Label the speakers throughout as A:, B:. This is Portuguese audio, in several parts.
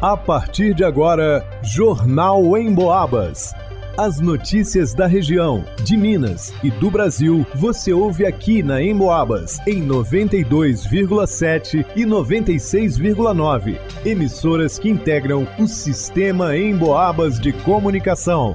A: A partir de agora, Jornal em Boabas. As notícias da região, de Minas e do Brasil, você ouve aqui na Emboabas, em 92,7 e 96,9. Emissoras que integram o sistema Emboabas de comunicação.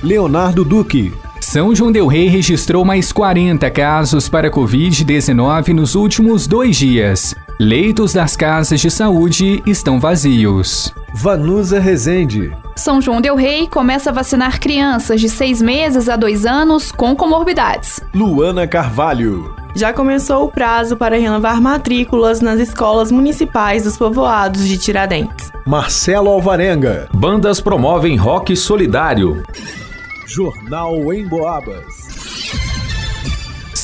B: Leonardo Duque.
C: São João Del Rei registrou mais 40 casos para Covid-19 nos últimos dois dias. Leitos das casas de saúde estão vazios.
B: Vanusa Rezende.
D: São João Del Rei começa a vacinar crianças de seis meses a dois anos com comorbidades.
B: Luana Carvalho.
E: Já começou o prazo para renovar matrículas nas escolas municipais dos povoados de Tiradentes.
B: Marcelo Alvarenga.
F: Bandas promovem rock solidário.
A: Jornal em Boabas.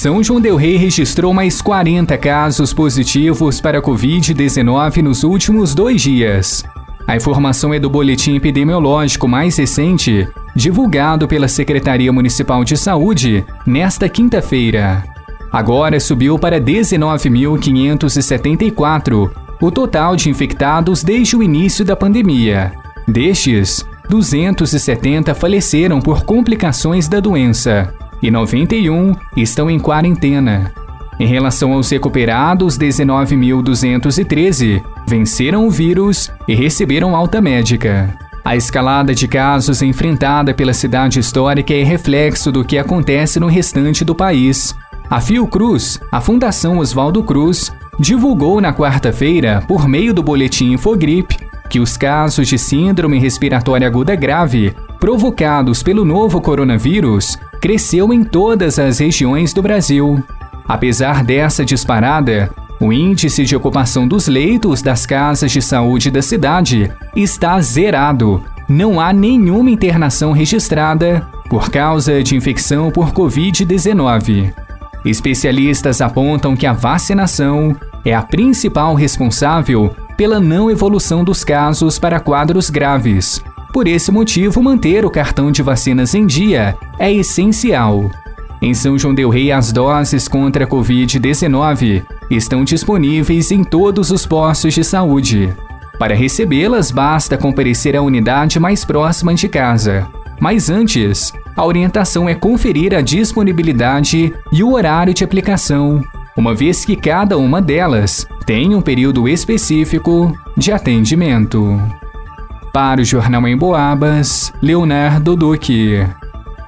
C: São João Del Rei registrou mais 40 casos positivos para Covid-19 nos últimos dois dias. A informação é do boletim epidemiológico mais recente, divulgado pela Secretaria Municipal de Saúde nesta quinta-feira. Agora subiu para 19.574 o total de infectados desde o início da pandemia. Destes, 270 faleceram por complicações da doença e 91 estão em quarentena. Em relação aos recuperados, 19.213 venceram o vírus e receberam alta médica. A escalada de casos enfrentada pela cidade histórica é reflexo do que acontece no restante do país. A Fiocruz, a Fundação Oswaldo Cruz, divulgou na quarta-feira, por meio do boletim Infogripe, que os casos de síndrome respiratória aguda grave provocados pelo novo coronavírus cresceu em todas as regiões do Brasil. Apesar dessa disparada, o índice de ocupação dos leitos das casas de saúde da cidade está zerado. Não há nenhuma internação registrada por causa de infecção por Covid-19. Especialistas apontam que a vacinação é a principal responsável pela não evolução dos casos para quadros graves. Por esse motivo, manter o cartão de vacinas em dia é essencial. Em São João Del Rei, as doses contra a Covid-19 estão disponíveis em todos os postos de saúde. Para recebê-las, basta comparecer à unidade mais próxima de casa. Mas antes, a orientação é conferir a disponibilidade e o horário de aplicação, uma vez que cada uma delas tem um período específico de atendimento. Para o Jornal em Boabas, Leonardo Duque.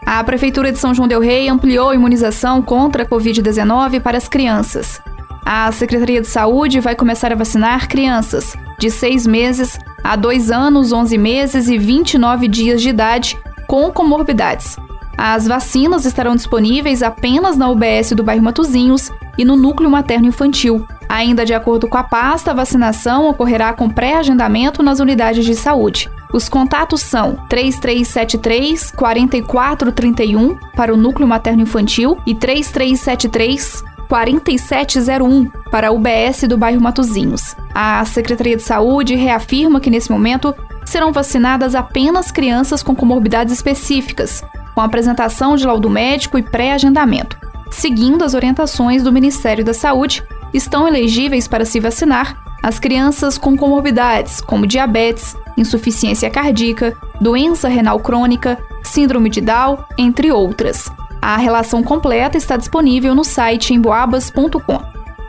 D: A Prefeitura de São João Del Rei ampliou a imunização contra a Covid-19 para as crianças. A Secretaria de Saúde vai começar a vacinar crianças de 6 meses a 2 anos, 11 meses e 29 dias de idade com comorbidades. As vacinas estarão disponíveis apenas na UBS do bairro Matozinhos e no Núcleo Materno Infantil. Ainda de acordo com a pasta, a vacinação ocorrerá com pré-agendamento nas unidades de saúde. Os contatos são 3373 4431 para o Núcleo Materno Infantil e 3373 4701 para a UBS do bairro Matozinhos. A Secretaria de Saúde reafirma que nesse momento serão vacinadas apenas crianças com comorbidades específicas, com apresentação de laudo médico e pré-agendamento. Seguindo as orientações do Ministério da Saúde, estão elegíveis para se vacinar as crianças com comorbidades, como diabetes, insuficiência cardíaca, doença renal crônica, síndrome de Down, entre outras. A relação completa está disponível no site emboabas.com.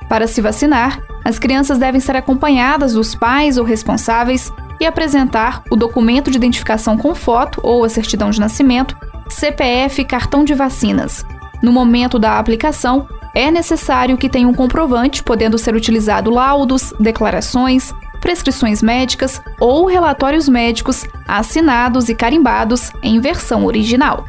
D: Para se vacinar, as crianças devem ser acompanhadas dos pais ou responsáveis e apresentar o documento de identificação com foto ou a certidão de nascimento, CPF cartão de vacinas. No momento da aplicação, é necessário que tenha um comprovante, podendo ser utilizado laudos, declarações, prescrições médicas ou relatórios médicos assinados e carimbados em versão original.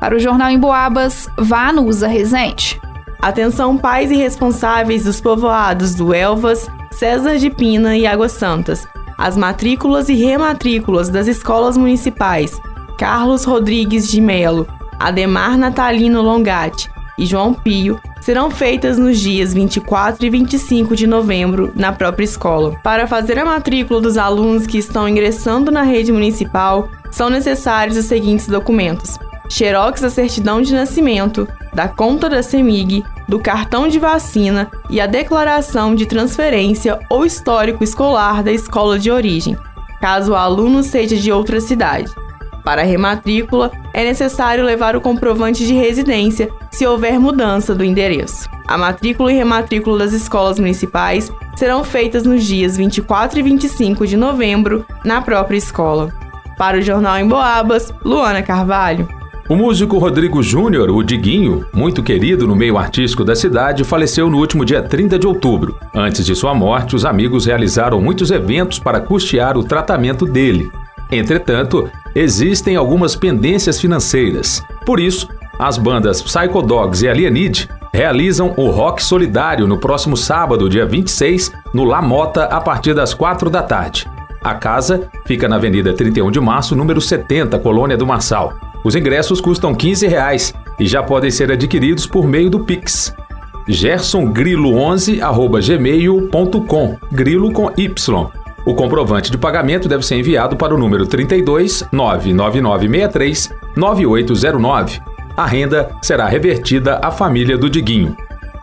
D: Para o Jornal em Boabas, vá no Usa Resente.
E: Atenção pais e responsáveis dos povoados do Elvas, César de Pina e Águas Santas. As matrículas e rematrículas das escolas municipais Carlos Rodrigues de Melo, Ademar Natalino Longatti e João Pio serão feitas nos dias 24 e 25 de novembro na própria escola. Para fazer a matrícula dos alunos que estão ingressando na rede municipal, são necessários os seguintes documentos: xerox da certidão de nascimento, da conta da CEMIG, do cartão de vacina e a declaração de transferência ou histórico escolar da escola de origem, caso o aluno seja de outra cidade. Para a rematrícula, é necessário levar o comprovante de residência se houver mudança do endereço. A matrícula e rematrícula das escolas municipais serão feitas nos dias 24 e 25 de novembro na própria escola. Para o Jornal em Boabas, Luana Carvalho.
F: O músico Rodrigo Júnior, o Diguinho, muito querido no meio artístico da cidade, faleceu no último dia 30 de outubro. Antes de sua morte, os amigos realizaram muitos eventos para custear o tratamento dele. Entretanto, existem algumas pendências financeiras. Por isso, as bandas Psycho Dogs e Alienid realizam o Rock Solidário no próximo sábado, dia 26, no La Mota, a partir das 4 da tarde. A casa fica na Avenida 31 de Março, número 70, Colônia do Marçal. Os ingressos custam 15 reais e já podem ser adquiridos por meio do Pix. gersongrilo11@gmail.com, grilo com Y. O comprovante de pagamento deve ser enviado para o número 32 99963 9809. A renda será revertida à família do Diguinho.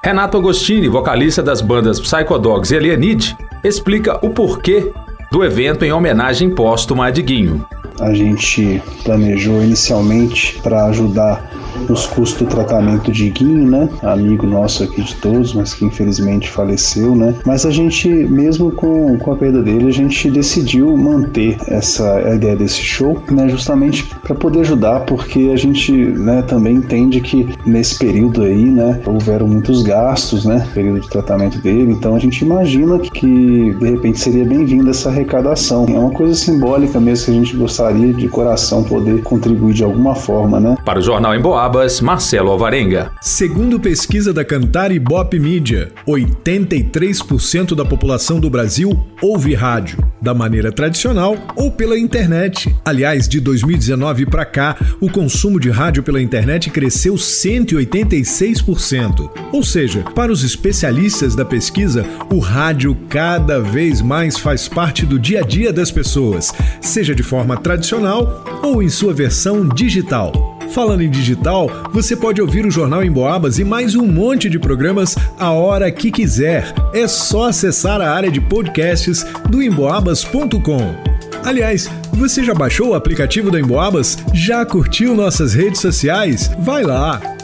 F: Renato Agostini, vocalista das bandas Psychodogs e Alienid, explica o porquê do evento em homenagem póstuma a Diguinho.
G: A gente planejou inicialmente para ajudar os custos do tratamento de Guinho, né? Amigo nosso aqui de todos, mas que infelizmente faleceu, né? Mas a gente, mesmo com, com a perda dele, a gente decidiu manter essa ideia desse show, né? Justamente para poder ajudar, porque a gente, né, também entende que nesse período aí, né, houveram muitos gastos, né? Período de tratamento dele, então a gente imagina que de repente seria bem-vinda essa arrecadação. É uma coisa simbólica mesmo que a gente gostaria de coração poder contribuir de alguma forma, né?
F: Para o Jornal em Boa Marcelo Alvarenga.
A: Segundo pesquisa da Cantar e Bop Mídia, 83% da população do Brasil ouve rádio, da maneira tradicional ou pela internet. Aliás, de 2019 para cá, o consumo de rádio pela internet cresceu 186%. Ou seja, para os especialistas da pesquisa, o rádio cada vez mais faz parte do dia a dia das pessoas, seja de forma tradicional ou em sua versão digital. Falando em digital, você pode ouvir o Jornal em Boabas e mais um monte de programas a hora que quiser. É só acessar a área de podcasts do emboabas.com. Aliás, você já baixou o aplicativo da Emboabas? Já curtiu nossas redes sociais? Vai lá!